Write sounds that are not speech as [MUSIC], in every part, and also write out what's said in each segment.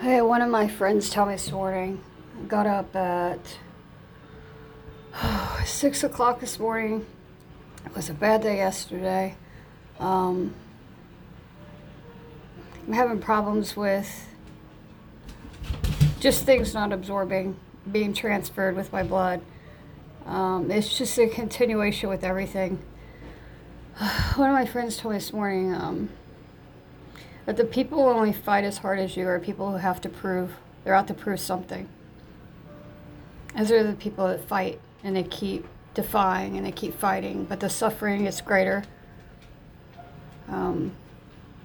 Had one of my friends told me this morning. Got up at [SIGHS] six o'clock this morning. It was a bad day yesterday. Um, I'm having problems with just things not absorbing, being transferred with my blood. Um, it's just a continuation with everything. [SIGHS] One of my friends told me this morning um, that the people who only fight as hard as you are people who have to prove, they're out to prove something. Those are the people that fight and they keep defying and they keep fighting, but the suffering is greater. Um,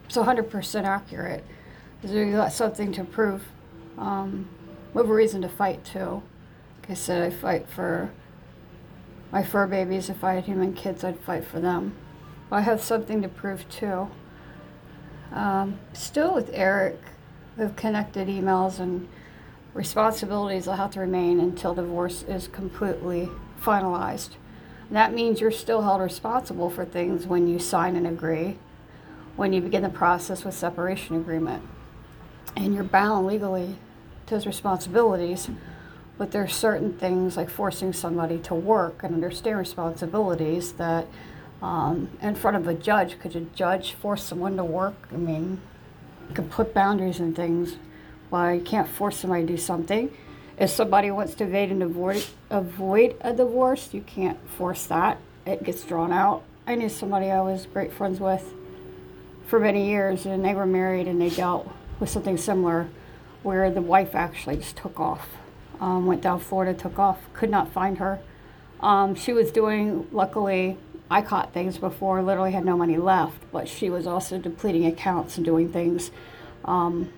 it's 100% accurate. You got something to prove. Um, we have a reason to fight too. Like I said, I fight for my fur babies. If I had human kids, I'd fight for them. But I have something to prove too. Um, still with Eric, we've connected emails and responsibilities will have to remain until divorce is completely finalized. That means you're still held responsible for things when you sign and agree, when you begin the process with separation agreement. And you're bound legally to those responsibilities, but there are certain things like forcing somebody to work and understand responsibilities that um, in front of a judge, could a judge force someone to work? I mean, you could put boundaries and things. Why you can't force somebody to do something if somebody wants to evade and avoid, avoid a divorce, you can't force that. It gets drawn out. I knew somebody I was great friends with for many years, and they were married and they dealt with something similar where the wife actually just took off. Um, went down Florida, took off, could not find her. Um, she was doing, luckily, I caught things before, literally had no money left, but she was also depleting accounts and doing things. Um,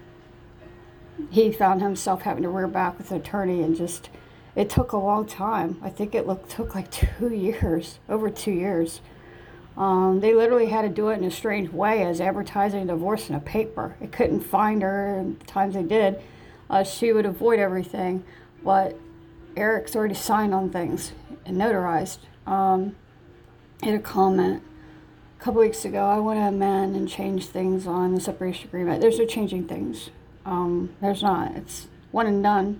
he found himself having to rear back with an attorney and just it took a long time. I think it took like two years over two years. Um, they literally had to do it in a strange way as advertising a divorce in a paper. It couldn't find her and the times they did uh, she would avoid everything but eric's already signed on things and notarized. Um, in a comment a couple weeks ago i want to amend and change things on the separation agreement there's no changing things um, there's not. It's one and done.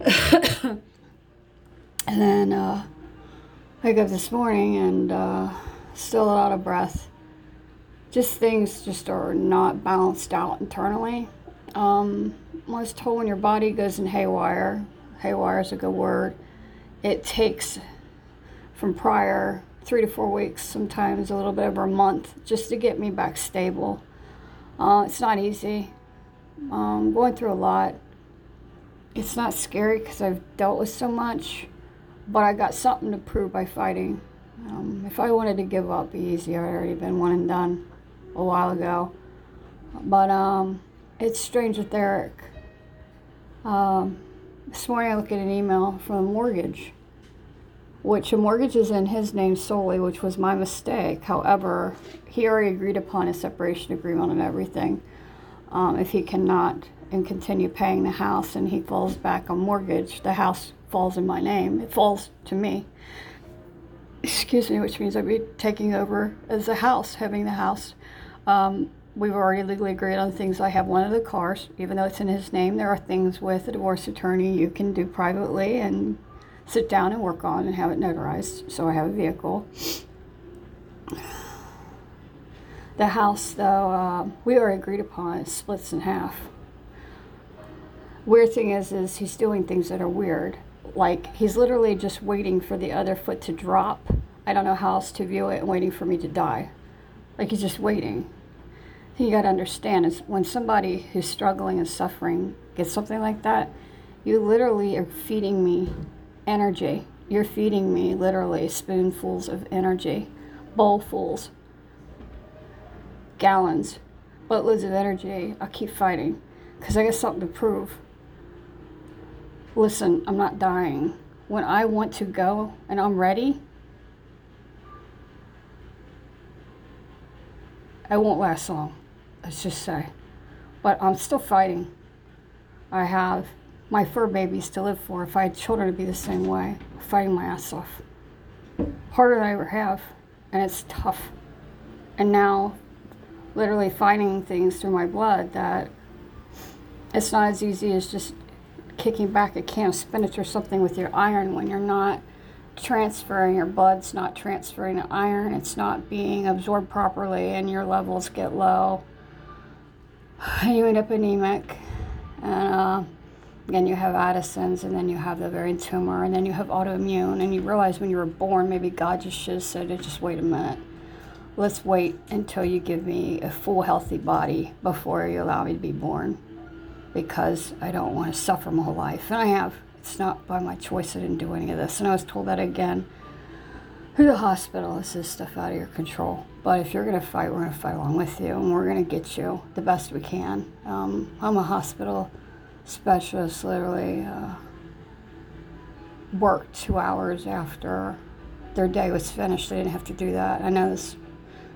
[COUGHS] and then uh, I wake up this morning and uh, still out of breath. Just things just are not balanced out internally. Um, I was told when your body goes in haywire, haywire is a good word, it takes from prior three to four weeks, sometimes a little bit over a month, just to get me back stable. Uh, it's not easy um, going through a lot. It's not scary because I've dealt with so much, but I got something to prove by fighting. Um, if I wanted to give up, be easy. I'd already been one and done a while ago. But um, it's strange with Eric. Um, this morning I look at an email from a mortgage, which a mortgage is in his name solely, which was my mistake. However, he already agreed upon a separation agreement and everything um, if he cannot and continue paying the house and he falls back on mortgage, the house falls in my name. It falls to me. Excuse me, which means I'd be taking over as a house, having the house. Um, we've already legally agreed on things. I have one of the cars, even though it's in his name. There are things with a divorce attorney you can do privately and sit down and work on and have it notarized. So I have a vehicle. The house, though, uh, we already agreed upon, it splits in half. Weird thing is, is he's doing things that are weird. Like he's literally just waiting for the other foot to drop. I don't know how else to view it, waiting for me to die. Like he's just waiting. You got to understand is when somebody who's struggling and suffering gets something like that, you literally are feeding me energy. You're feeding me literally spoonfuls of energy, bowlfuls gallons, buttloads of energy. I keep fighting because I got something to prove. Listen, I'm not dying. When I want to go and I'm ready, I won't last long, let's just say. But I'm still fighting. I have my fur babies to live for. If I had children, it'd be the same way. fighting my ass off. Harder than I ever have. And it's tough. And now literally finding things through my blood that it's not as easy as just kicking back a can of spinach or something with your iron when you're not transferring your blood's not transferring iron it's not being absorbed properly and your levels get low and [SIGHS] you end up anemic and uh, then you have addison's and then you have the ovarian tumor and then you have autoimmune and you realize when you were born maybe god just should have said just wait a minute let's wait until you give me a full healthy body before you allow me to be born because i don't want to suffer my whole life and i have it's not by my choice I didn't do any of this. And I was told that again through the hospital. This is stuff out of your control. But if you're going to fight, we're going to fight along with you and we're going to get you the best we can. Um, I'm a hospital specialist, literally uh, worked two hours after their day was finished. They didn't have to do that. I know this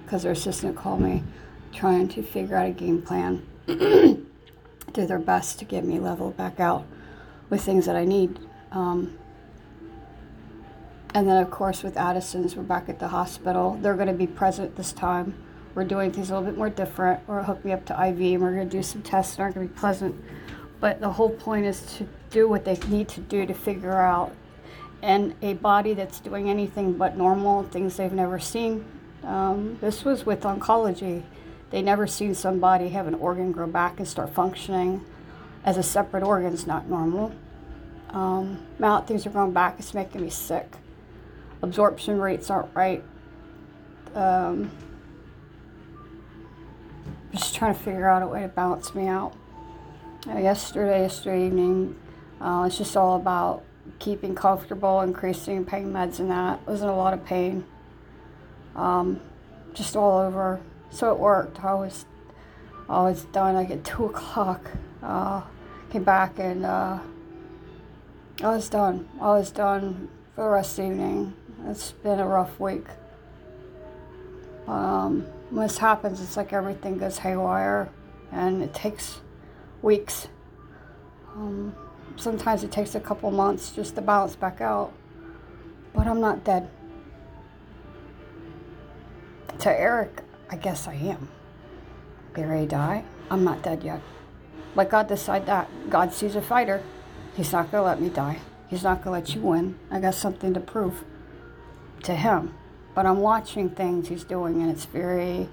because their assistant called me trying to figure out a game plan. [CLEARS THROAT] do their best to get me leveled back out with things that I need. Um, and then, of course, with Addison's, we're back at the hospital. They're going to be present this time. We're doing things a little bit more different. We're hook me up to IV, and we're going to do some tests that aren't going to be pleasant. But the whole point is to do what they need to do to figure out. And a body that's doing anything but normal, things they've never seen. Um, this was with oncology. They never seen somebody have an organ grow back and start functioning as a separate organ is not normal. Um, mouth things are going back. It's making me sick. Absorption rates aren't right. Um, just trying to figure out a way to balance me out. Uh, yesterday, yesterday evening, uh, it's just all about keeping comfortable, increasing pain meds, and that. I was in a lot of pain. Um, just all over. So it worked. I was, I was done like at [LAUGHS] two o'clock. Uh, came back and uh, I was done. I was done for the rest of the evening. It's been a rough week. Um, when this happens, it's like everything goes haywire and it takes weeks. Um, sometimes it takes a couple months just to balance back out. But I'm not dead. To Eric, I guess I am. Get ready to die? I'm not dead yet. Let God decide that. God sees a fighter. He's not going to let me die. He's not going to let you win. I got something to prove to him. But I'm watching things he's doing, and it's very.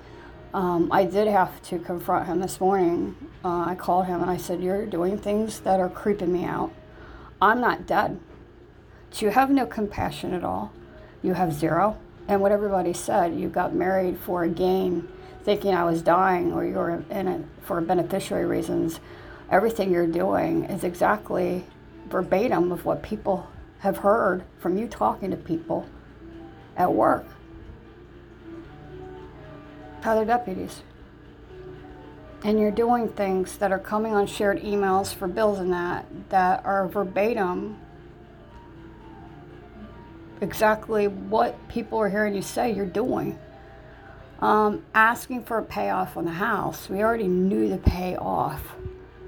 Um, I did have to confront him this morning. Uh, I called him and I said, You're doing things that are creeping me out. I'm not dead. you have no compassion at all. You have zero. And what everybody said, you got married for a gain thinking I was dying or you're in it for beneficiary reasons, everything you're doing is exactly verbatim of what people have heard from you talking to people at work, other deputies. And you're doing things that are coming on shared emails for bills and that that are verbatim exactly what people are hearing you say you're doing. Um, asking for a payoff on the house. We already knew the payoff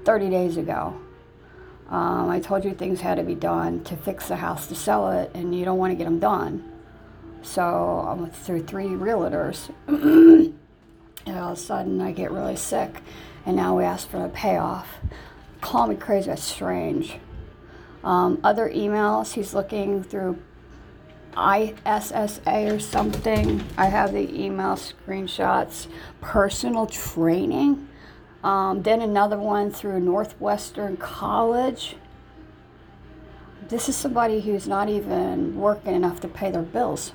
30 days ago. Um, I told you things had to be done to fix the house to sell it, and you don't want to get them done. So I went through three realtors, [CLEARS THROAT] and all of a sudden I get really sick, and now we ask for a payoff. Call me crazy, that's strange. Um, other emails, he's looking through ISSA or something. I have the email screenshots. Personal training. Um, then another one through Northwestern College. This is somebody who's not even working enough to pay their bills.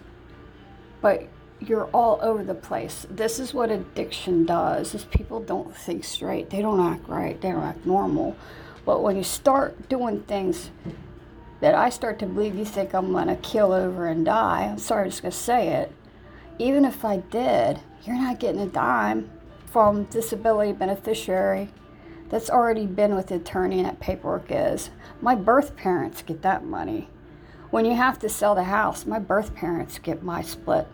But you're all over the place. This is what addiction does. Is people don't think straight. They don't act right. They don't act normal. But when you start doing things that I start to believe you think I'm going to kill over and die. I'm sorry, I'm just going to say it. Even if I did, you're not getting a dime from disability beneficiary that's already been with the attorney and that paperwork is. My birth parents get that money. When you have to sell the house, my birth parents get my split.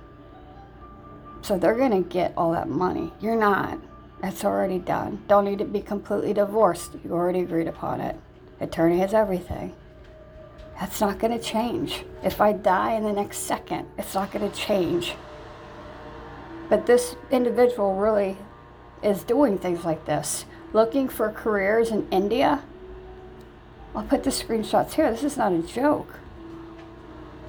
So they're going to get all that money. You're not. That's already done. Don't need to be completely divorced. You already agreed upon it. Attorney has everything. That's not going to change. If I die in the next second, it's not going to change. But this individual really is doing things like this looking for careers in India. I'll put the screenshots here. This is not a joke.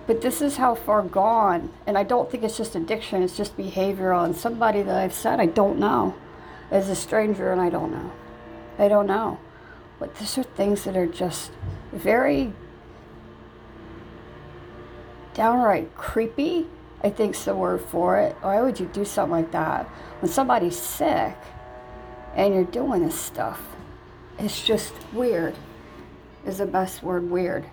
But this is how far gone, and I don't think it's just addiction, it's just behavioral. And somebody that I've said I don't know is a stranger, and I don't know. I don't know. But these are things that are just very downright creepy, I think's the word for it. Why would you do something like that? When somebody's sick and you're doing this stuff, it's just weird, is the best word, weird.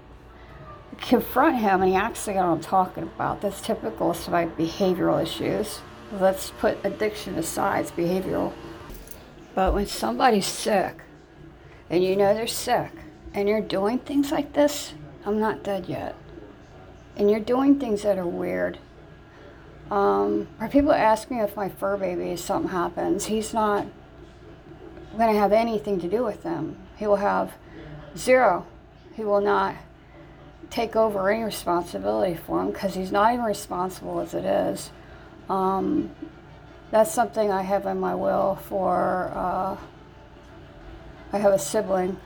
Confront him and he acts like what I'm talking about. That's typical of my behavioral issues. Let's put addiction aside, it's behavioral. But when somebody's sick and you know they're sick and you're doing things like this, I'm not dead yet and you're doing things that are weird. Um, or people ask me if my fur baby, something happens, he's not going to have anything to do with them. He will have zero. He will not take over any responsibility for him because he's not even responsible as it is. Um, that's something I have in my will for. Uh, I have a sibling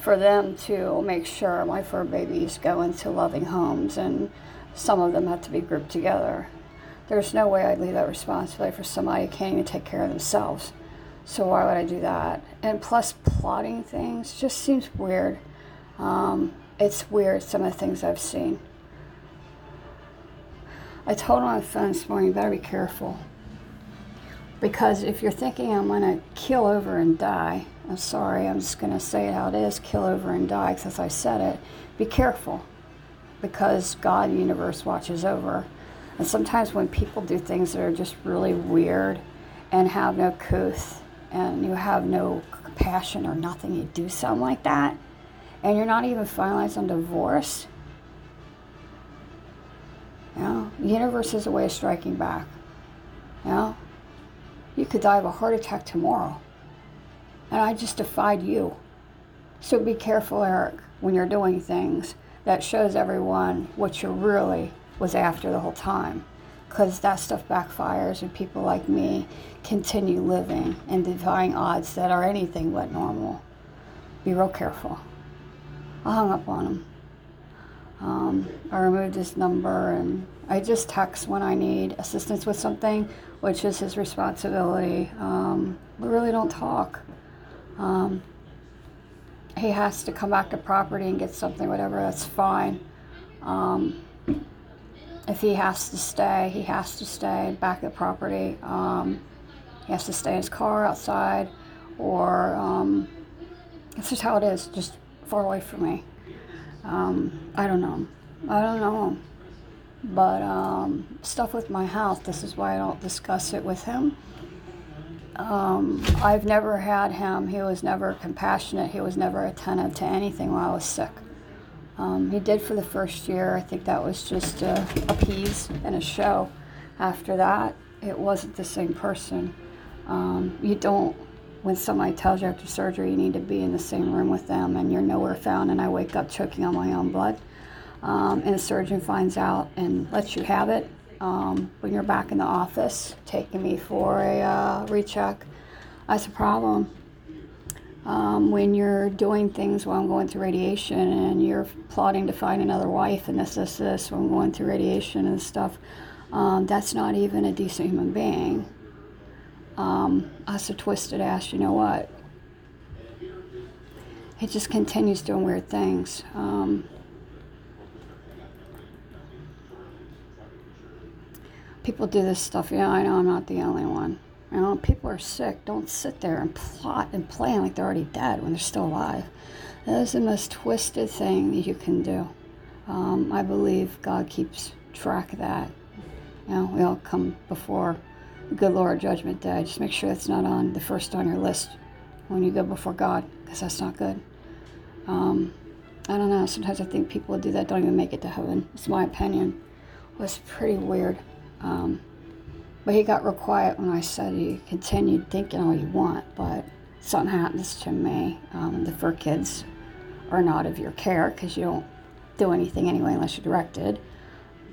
for them to make sure my fur babies go into loving homes, and some of them have to be grouped together. There's no way I'd leave that responsibility for somebody who can't even take care of themselves. So why would I do that? And plus, plotting things just seems weird. Um, it's weird, some of the things I've seen. I told him on the phone this morning, you better be careful. Because if you're thinking I'm going to kill over and die, I'm sorry, I'm just going to say it how it is kill over and die, because I said it, be careful. Because God, universe, watches over. And sometimes when people do things that are just really weird and have no couth and you have no compassion or nothing, you do something like that, and you're not even finalized on divorce, you know, the universe is a way of striking back. You know, you could die of a heart attack tomorrow. And I just defied you. So be careful, Eric, when you're doing things that shows everyone what you really was after the whole time. Because that stuff backfires and people like me continue living and defying odds that are anything but normal. Be real careful. Hung up on him. Um, I removed his number and I just text when I need assistance with something which is his responsibility. Um, we really don't talk. Um, he has to come back to property and get something, whatever, that's fine. Um, if he has to stay, he has to stay back at property. Um, he has to stay in his car outside, or um, it's just how it is, just far away from me. Um, I don't know. I don't know but um, stuff with my health, this is why I don't discuss it with him. Um, I've never had him, he was never compassionate, he was never attentive to anything while I was sick. Um, he did for the first year, I think that was just a, appease and a show. After that, it wasn't the same person. Um, you don't, when somebody tells you after surgery you need to be in the same room with them and you're nowhere found, and I wake up choking on my own blood um, and the surgeon finds out and lets you have it um, when you're back in the office, taking me for a uh, recheck, that's a problem. Um, when you're doing things while I'm going through radiation and you're plotting to find another wife and this, this, this, when I'm going through radiation and stuff, um, that's not even a decent human being. Um, us a twisted ass, you know what? It just continues doing weird things. Um, people do this stuff. Yeah, I know I'm not the only one. You know, people are sick. Don't sit there and plot and plan like they're already dead when they're still alive. That is the most twisted thing that you can do. Um, I believe God keeps track of that. You know, we all come before the good Lord Judgment Day. Just make sure it's not on the first on your list when you go before God, because that's not good. Um, I don't know. Sometimes I think people who do that don't even make it to heaven. It's my opinion. It was pretty weird. Um, but he got real quiet when I said he continued thinking all you want, but something happens to me. Um, the fur kids are not of your care because you don't do anything anyway unless you're directed.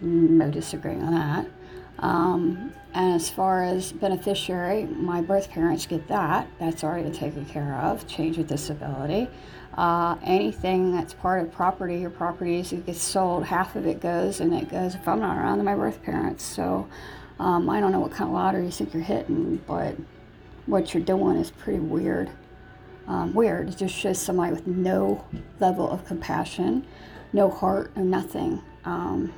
No disagreeing on that. Um, and as far as beneficiary, my birth parents get that. That's already taken care of. Change of disability. Uh, anything that's part of property or properties that gets sold, half of it goes, and it goes if I'm not around to my birth parents. So um, I don't know what kind of lottery you think you're hitting, but what you're doing is pretty weird. Um, weird. It just shows somebody with no level of compassion, no heart, or nothing. Um,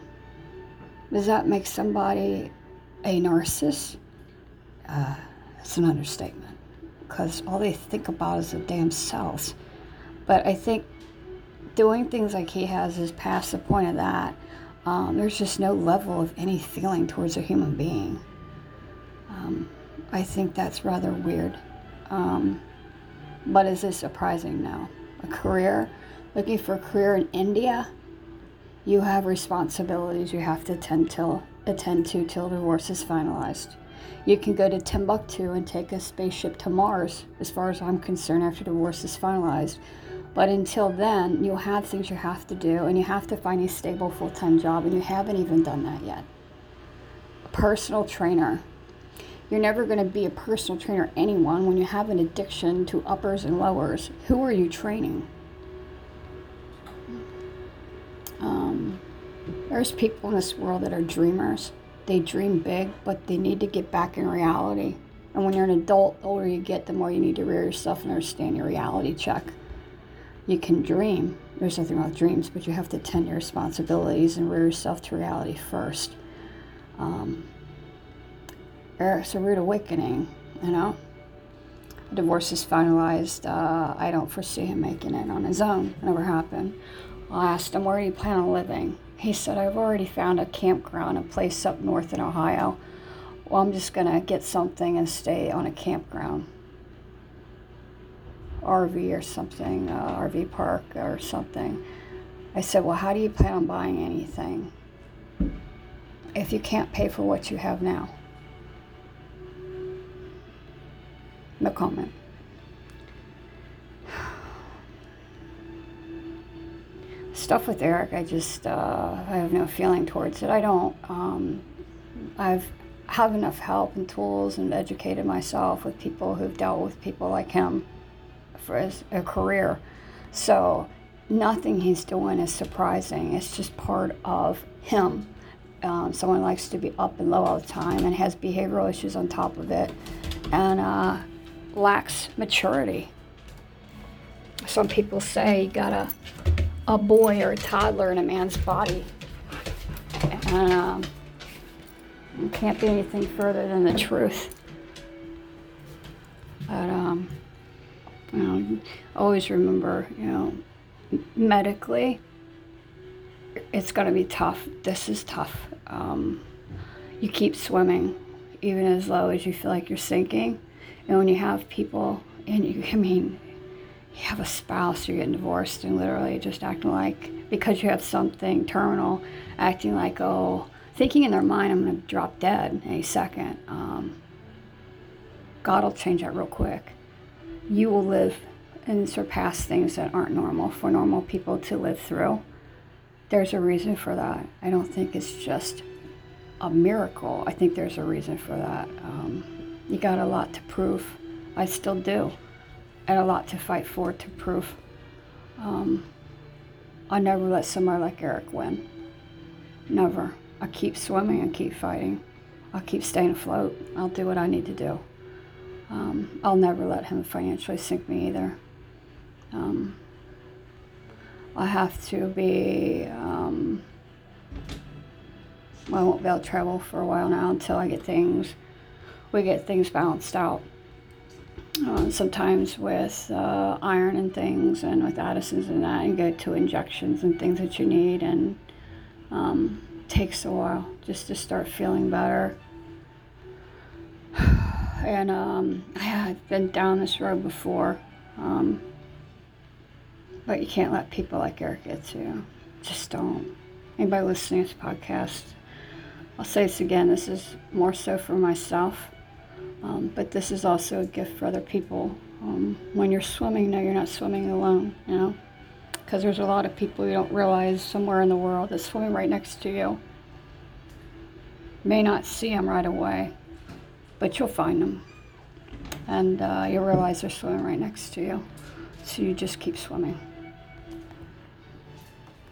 does that make somebody a narcissist? Uh, it's an understatement because all they think about is the damn selves. But I think doing things like he has is past the point of that. Um, there's just no level of any feeling towards a human being. Um, I think that's rather weird. Um, but is it surprising? No. A career, looking for a career in India, you have responsibilities you have to attend till attend to till divorce is finalized. You can go to Timbuktu and take a spaceship to Mars, as far as I'm concerned, after divorce is finalized. But until then, you'll have things you have to do, and you have to find a stable full time job, and you haven't even done that yet. A personal trainer. You're never going to be a personal trainer anyone when you have an addiction to uppers and lowers. Who are you training? There's people in this world that are dreamers. They dream big, but they need to get back in reality. And when you're an adult, the older you get, the more you need to rear yourself and understand your reality check you can dream. There's nothing wrong with dreams, but you have to tend your responsibilities and rear yourself to reality first. Um, it's a rude awakening, you know. divorce is finalized. Uh, I don't foresee him making it on his own. Never happened. I asked him, where do you plan on living? He said, I've already found a campground, a place up north in Ohio. Well, I'm just going to get something and stay on a campground. RV or something, uh, RV park or something. I said, Well, how do you plan on buying anything if you can't pay for what you have now? No comment. Stuff with Eric, I just uh, I have no feeling towards it. I don't. Um, I've have enough help and tools and educated myself with people who've dealt with people like him for his, a career. So nothing he's doing is surprising. It's just part of him. Um, someone likes to be up and low all the time and has behavioral issues on top of it and uh, lacks maturity. Some people say you got a, boy or a toddler in a man's body. And um, it can't be anything further than the truth. But um, you know, always remember, you know, medically, it's going to be tough. This is tough. Um, you keep swimming, even as low as you feel like you're sinking. And when you have people, and you, [LAUGHS] I mean, you have a spouse, you're getting divorced, and literally just acting like, because you have something terminal, acting like, oh, thinking in their mind, I'm going to drop dead any second. Um, God will change that real quick you will live and surpass things that aren't normal for normal people to live through. There's a reason for that. I don't think it's just a miracle. I think there's a reason for that. Um, you got a lot to prove. I still do. And a lot to fight for to prove. Um, I'll never let somebody like Eric win. Never. I keep swimming and keep fighting. I'll keep staying afloat. I'll do what I need to do. Um, I'll never let him financially sink me either. Um, I have to be, um, I won't be able to travel for a while now until I get things, we get things balanced out. Uh, sometimes with uh, iron and things and with Addison's and that, you go to injections and things that you need and um, takes a while just to start feeling better [SIGHS] and um, I had been down this road before. Um, but you can't let people like Eric get to you. Just don't. Anybody listening to this podcast, I'll say this again this is more so for myself, um, but this is also a gift for other people. Um, when you're swimming, no, you're not swimming alone, you know? Because there's a lot of people you don't realize somewhere in the world that's swimming right next to you may not see them right away, but you'll find them. And uh, you'll realize they're swimming right next to you. So you just keep swimming.